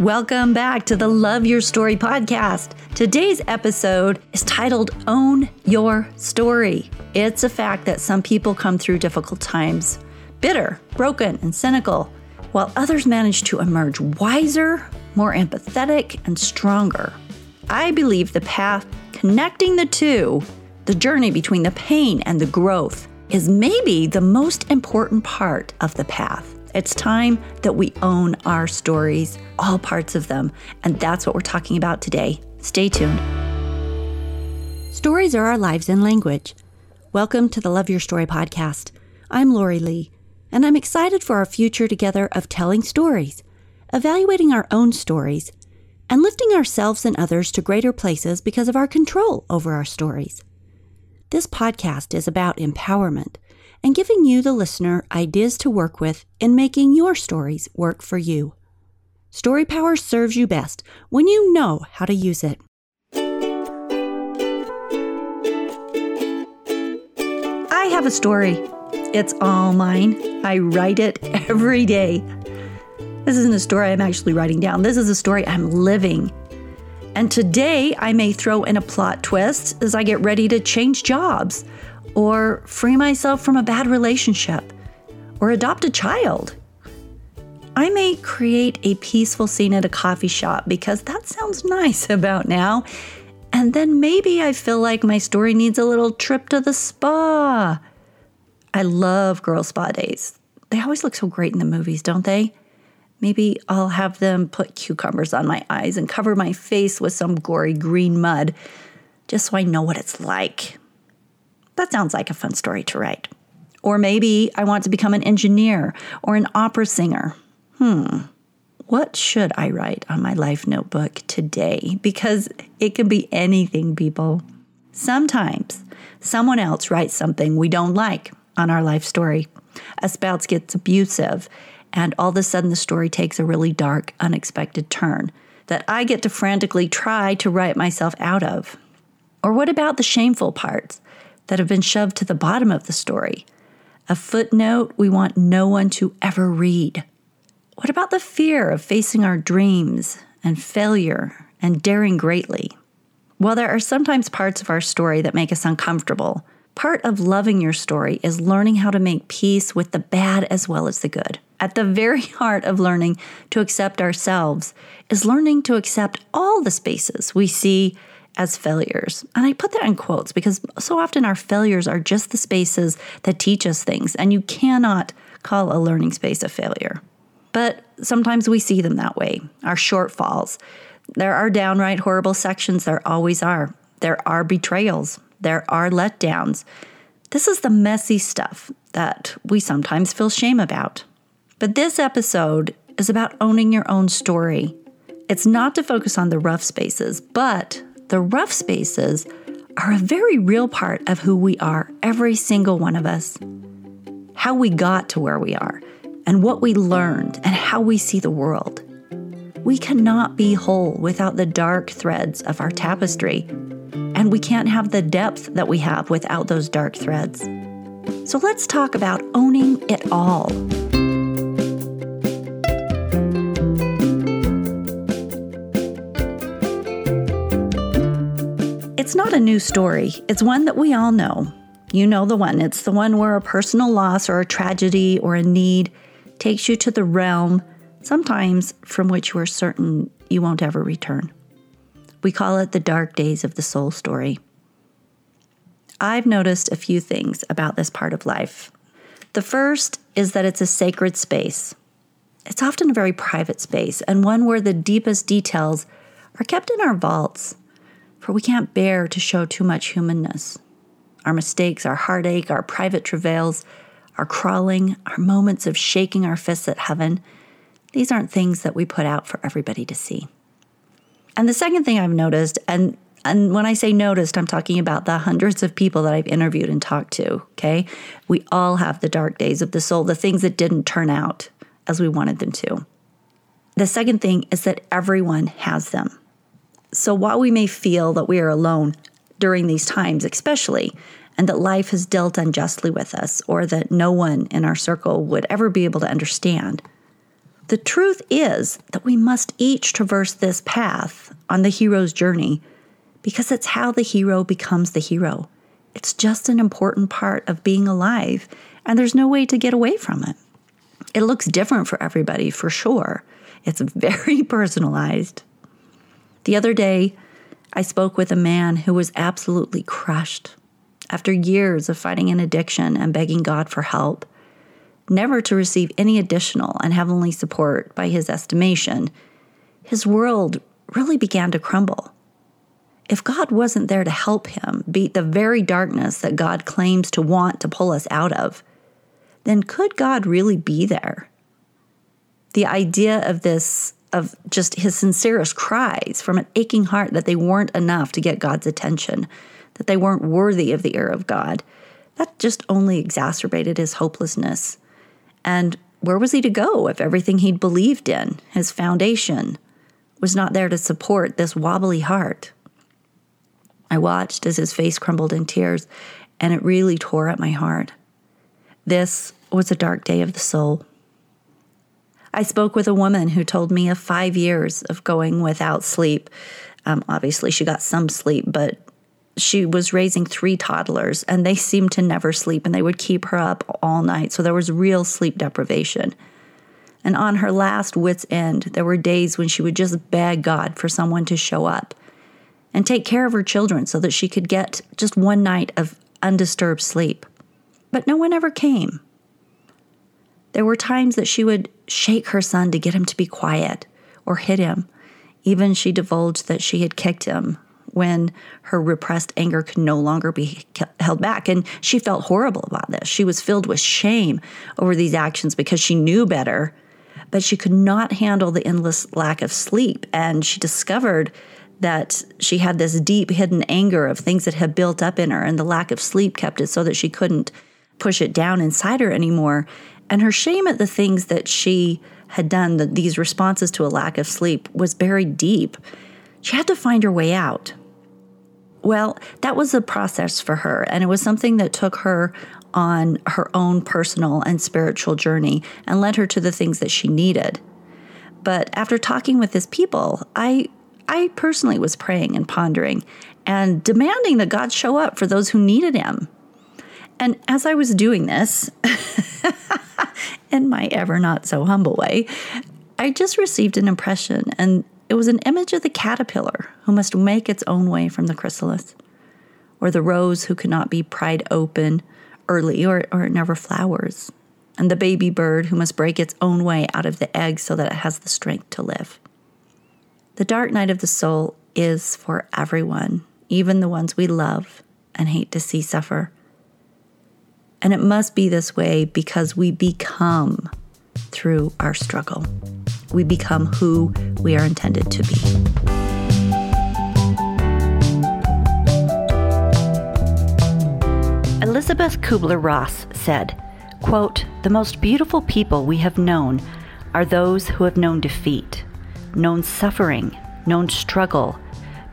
Welcome back to the Love Your Story podcast. Today's episode is titled Own Your Story. It's a fact that some people come through difficult times bitter, broken, and cynical, while others manage to emerge wiser, more empathetic, and stronger. I believe the path connecting the two, the journey between the pain and the growth, is maybe the most important part of the path. It's time that we own our stories, all parts of them, and that's what we're talking about today. Stay tuned. Stories are our lives in language. Welcome to the Love Your Story podcast. I'm Lori Lee, and I'm excited for our future together of telling stories, evaluating our own stories, and lifting ourselves and others to greater places because of our control over our stories. This podcast is about empowerment and giving you, the listener, ideas to work with in making your stories work for you. Story Power serves you best when you know how to use it. I have a story. It's all mine. I write it every day. This isn't a story I'm actually writing down. This is a story I'm living. And today I may throw in a plot twist as I get ready to change jobs or free myself from a bad relationship, or adopt a child. I may create a peaceful scene at a coffee shop because that sounds nice about now. And then maybe I feel like my story needs a little trip to the spa. I love girl spa days. They always look so great in the movies, don't they? Maybe I'll have them put cucumbers on my eyes and cover my face with some gory green mud just so I know what it's like. That sounds like a fun story to write. Or maybe I want to become an engineer or an opera singer. Hmm, what should I write on my life notebook today? Because it can be anything, people. Sometimes someone else writes something we don't like on our life story. A spouse gets abusive, and all of a sudden the story takes a really dark, unexpected turn that I get to frantically try to write myself out of. Or what about the shameful parts? That have been shoved to the bottom of the story. A footnote we want no one to ever read. What about the fear of facing our dreams and failure and daring greatly? While there are sometimes parts of our story that make us uncomfortable, part of loving your story is learning how to make peace with the bad as well as the good. At the very heart of learning to accept ourselves is learning to accept all the spaces we see as failures. And I put that in quotes because so often our failures are just the spaces that teach us things, and you cannot call a learning space a failure. But sometimes we see them that way our shortfalls. There are downright horrible sections, there always are. There are betrayals, there are letdowns. This is the messy stuff that we sometimes feel shame about. But this episode is about owning your own story. It's not to focus on the rough spaces, but the rough spaces are a very real part of who we are, every single one of us. How we got to where we are, and what we learned, and how we see the world. We cannot be whole without the dark threads of our tapestry, and we can't have the depth that we have without those dark threads. So let's talk about owning it all. It's not a new story, it's one that we all know. You know the one. It's the one where a personal loss or a tragedy or a need takes you to the realm, sometimes from which you are certain you won't ever return. We call it the dark days of the soul story. I've noticed a few things about this part of life. The first is that it's a sacred space. It's often a very private space and one where the deepest details are kept in our vaults for we can't bear to show too much humanness. Our mistakes, our heartache, our private travails, our crawling, our moments of shaking our fists at heaven, these aren't things that we put out for everybody to see. And the second thing I've noticed, and and when I say noticed, I'm talking about the hundreds of people that I've interviewed and talked to, okay? We all have the dark days of the soul, the things that didn't turn out as we wanted them to. The second thing is that everyone has them. So while we may feel that we are alone during these times, especially, and that life has dealt unjustly with us, or that no one in our circle would ever be able to understand, The truth is that we must each traverse this path on the hero's journey because it's how the hero becomes the hero. It's just an important part of being alive, and there's no way to get away from it. It looks different for everybody, for sure. It's very personalized. The other day, I spoke with a man who was absolutely crushed after years of fighting an addiction and begging God for help, never to receive any additional and heavenly support by his estimation. His world really began to crumble. If God wasn't there to help him beat the very darkness that God claims to want to pull us out of, then could God really be there? The idea of this, of just his sincerest cries from an aching heart that they weren't enough to get God's attention, that they weren't worthy of the ear of God, that just only exacerbated his hopelessness. And where was he to go if everything he'd believed in, his foundation, was not there to support this wobbly heart? I watched as his face crumbled in tears, and it really tore at my heart. This was a dark day of the soul. I spoke with a woman who told me of five years of going without sleep. Um, obviously, she got some sleep, but she was raising three toddlers and they seemed to never sleep and they would keep her up all night. So there was real sleep deprivation. And on her last wit's end, there were days when she would just beg God for someone to show up and take care of her children so that she could get just one night of undisturbed sleep. But no one ever came. There were times that she would shake her son to get him to be quiet or hit him. Even she divulged that she had kicked him when her repressed anger could no longer be held back. And she felt horrible about this. She was filled with shame over these actions because she knew better, but she could not handle the endless lack of sleep. And she discovered that she had this deep hidden anger of things that had built up in her, and the lack of sleep kept it so that she couldn't push it down inside her anymore. And her shame at the things that she had done, the, these responses to a lack of sleep, was buried deep. She had to find her way out. Well, that was a process for her, and it was something that took her on her own personal and spiritual journey and led her to the things that she needed. But after talking with his people, I I personally was praying and pondering and demanding that God show up for those who needed him. And as I was doing this, in my ever not so humble way, I just received an impression and it was an image of the caterpillar who must make its own way from the chrysalis, or the rose who cannot be pried open early or, or it never flowers, and the baby bird who must break its own way out of the egg so that it has the strength to live. The dark night of the soul is for everyone, even the ones we love and hate to see suffer. And it must be this way because we become through our struggle we become who we are intended to be. Elizabeth Kubler-Ross said, quote, "The most beautiful people we have known are those who have known defeat, known suffering, known struggle,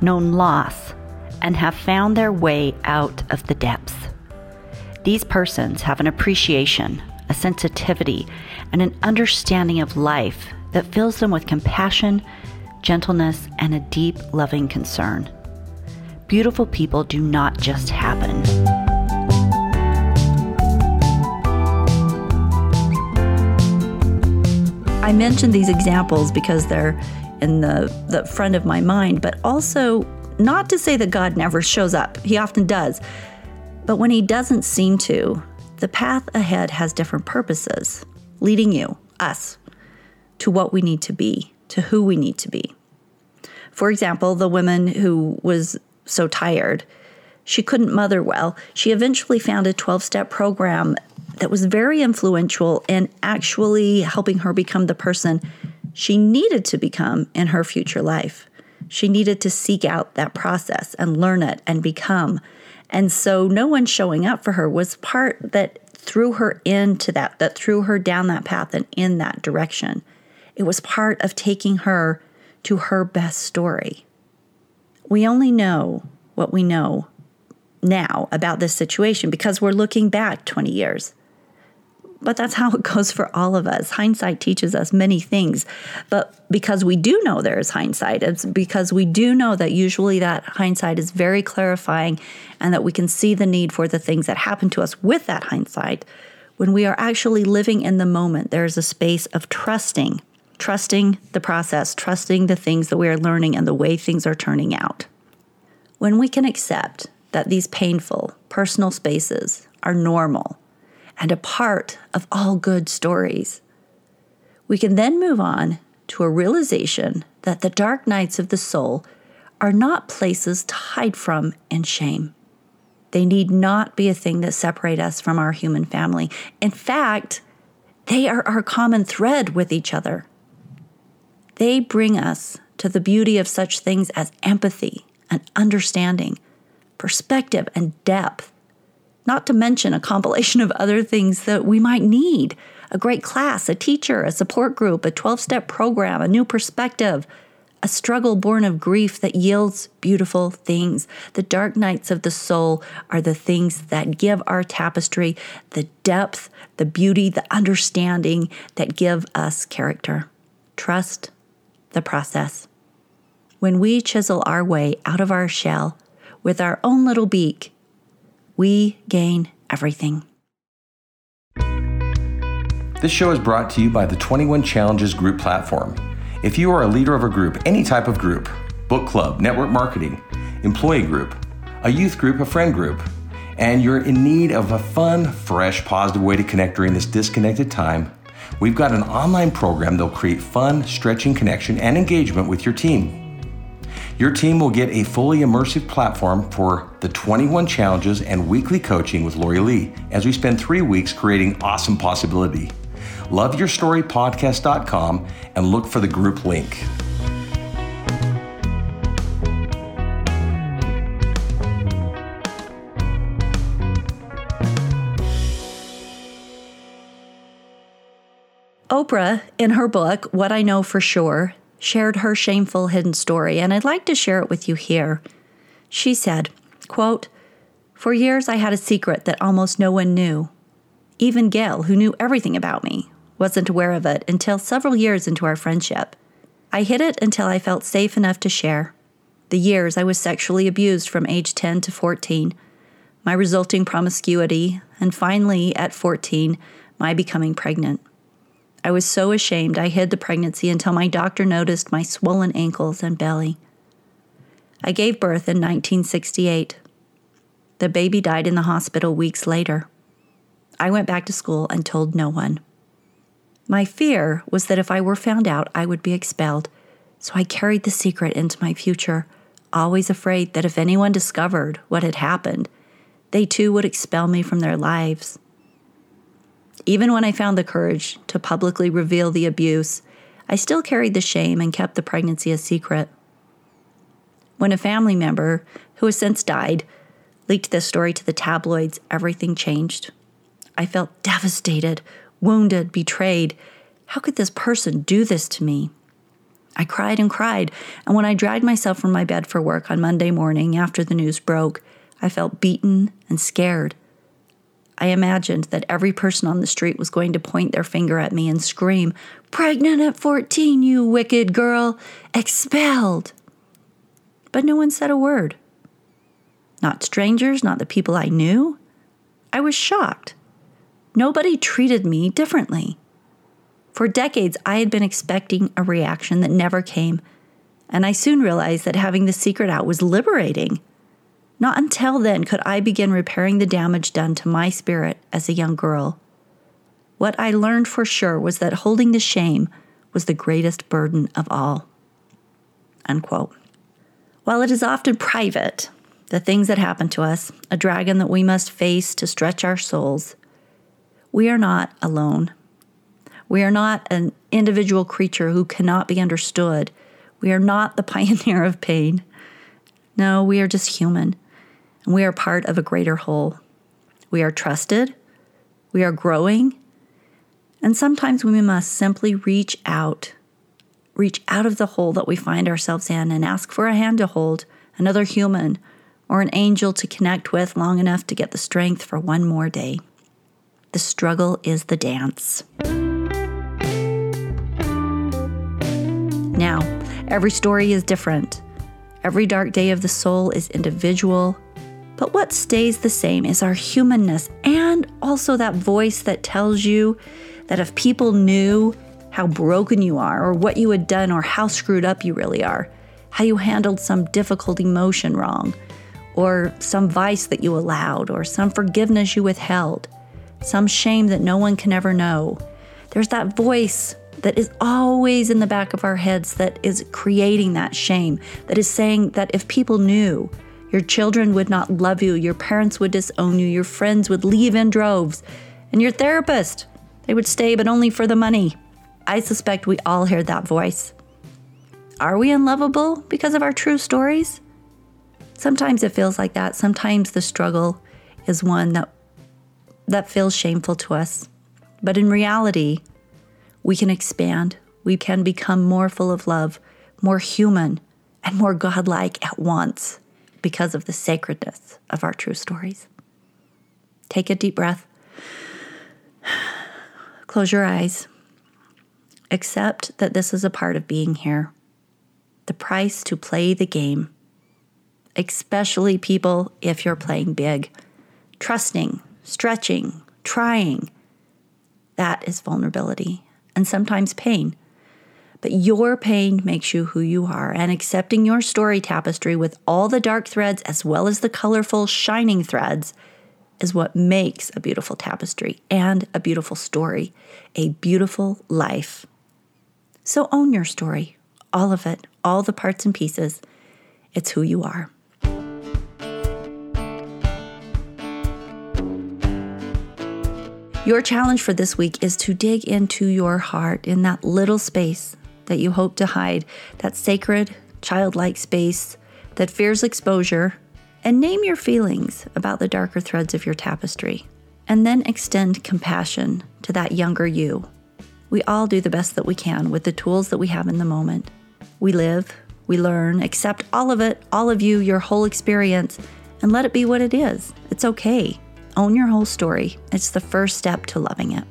known loss, and have found their way out of the depths. These persons have an appreciation, a sensitivity, and an understanding of life that fills them with compassion, gentleness, and a deep, loving concern. Beautiful people do not just happen. I mentioned these examples because they're in the, the front of my mind, but also not to say that God never shows up. He often does. But when He doesn't seem to, the path ahead has different purposes, leading you, us, to what we need to be, to who we need to be. For example, the woman who was so tired, she couldn't mother well. She eventually found a 12 step program that was very influential in actually helping her become the person she needed to become in her future life. She needed to seek out that process and learn it and become. And so, no one showing up for her was part that threw her into that, that threw her down that path and in that direction. It was part of taking her to her best story. We only know what we know now about this situation because we're looking back 20 years. But that's how it goes for all of us. Hindsight teaches us many things. But because we do know there is hindsight, it's because we do know that usually that hindsight is very clarifying and that we can see the need for the things that happen to us with that hindsight. When we are actually living in the moment, there is a space of trusting, trusting the process, trusting the things that we are learning and the way things are turning out. When we can accept that these painful, personal spaces are normal and a part of all good stories. We can then move on to a realization that the dark nights of the soul are not places to hide from in shame. They need not be a thing that separate us from our human family. In fact, they are our common thread with each other. They bring us to the beauty of such things as empathy and understanding, perspective and depth, not to mention a compilation of other things that we might need a great class, a teacher, a support group, a 12 step program, a new perspective, a struggle born of grief that yields beautiful things. The dark nights of the soul are the things that give our tapestry the depth, the beauty, the understanding that give us character. Trust the process. When we chisel our way out of our shell with our own little beak, we gain everything. This show is brought to you by the 21 Challenges Group platform. If you are a leader of a group, any type of group, book club, network marketing, employee group, a youth group, a friend group, and you're in need of a fun, fresh, positive way to connect during this disconnected time, we've got an online program that'll create fun, stretching connection and engagement with your team. Your team will get a fully immersive platform for the 21 challenges and weekly coaching with Lori Lee as we spend three weeks creating awesome possibility. LoveYourStoryPodcast.com and look for the group link. Oprah, in her book, What I Know for Sure, shared her shameful hidden story, and I'd like to share it with you here. She said, quote, For years I had a secret that almost no one knew. Even Gayle, who knew everything about me, wasn't aware of it until several years into our friendship. I hid it until I felt safe enough to share. The years I was sexually abused from age 10 to 14, my resulting promiscuity, and finally, at 14, my becoming pregnant. I was so ashamed I hid the pregnancy until my doctor noticed my swollen ankles and belly. I gave birth in 1968. The baby died in the hospital weeks later. I went back to school and told no one. My fear was that if I were found out, I would be expelled, so I carried the secret into my future, always afraid that if anyone discovered what had happened, they too would expel me from their lives. Even when I found the courage to publicly reveal the abuse, I still carried the shame and kept the pregnancy a secret. When a family member, who has since died, leaked this story to the tabloids, everything changed. I felt devastated, wounded, betrayed. How could this person do this to me? I cried and cried, and when I dragged myself from my bed for work on Monday morning after the news broke, I felt beaten and scared. I imagined that every person on the street was going to point their finger at me and scream, Pregnant at 14, you wicked girl! Expelled! But no one said a word. Not strangers, not the people I knew. I was shocked. Nobody treated me differently. For decades, I had been expecting a reaction that never came, and I soon realized that having the secret out was liberating. Not until then could I begin repairing the damage done to my spirit as a young girl. What I learned for sure was that holding the shame was the greatest burden of all. Unquote. While it is often private, the things that happen to us, a dragon that we must face to stretch our souls, we are not alone. We are not an individual creature who cannot be understood. We are not the pioneer of pain. No, we are just human and we are part of a greater whole. We are trusted, we are growing, and sometimes we must simply reach out, reach out of the hole that we find ourselves in and ask for a hand to hold, another human, or an angel to connect with long enough to get the strength for one more day. The struggle is the dance. Now, every story is different. Every dark day of the soul is individual. But what stays the same is our humanness and also that voice that tells you that if people knew how broken you are, or what you had done, or how screwed up you really are, how you handled some difficult emotion wrong, or some vice that you allowed, or some forgiveness you withheld, some shame that no one can ever know. There's that voice that is always in the back of our heads that is creating that shame, that is saying that if people knew, your children would not love you, your parents would disown you, your friends would leave in droves, and your therapist, they would stay, but only for the money. I suspect we all hear that voice. Are we unlovable because of our true stories? Sometimes it feels like that. Sometimes the struggle is one that that feels shameful to us. But in reality, we can expand. We can become more full of love, more human, and more godlike at once because of the sacredness of our true stories. Take a deep breath. Close your eyes. Accept that this is a part of being here. The price to play the game, especially people if you're playing big. Trusting, stretching, trying. That is vulnerability and sometimes pain. But your pain makes you who you are, and accepting your story tapestry with all the dark threads as well as the colorful, shining threads is what makes a beautiful tapestry and a beautiful story, a beautiful life. So own your story, all of it, all the parts and pieces. It's who you are. Your challenge for this week is to dig into your heart in that little space that you hope to hide, that sacred, childlike space that fears exposure, and name your feelings about the darker threads of your tapestry. And then extend compassion to that younger you we all do the best that we can with the tools that we have in the moment. We live, we learn, accept all of it, all of you, your whole experience, and let it be what it is. It's okay. Own your whole story. It's the first step to loving it.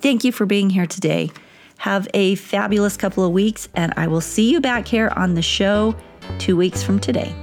Thank you for being here today. Have a fabulous couple of weeks, and I will see you back here on the show two weeks from today.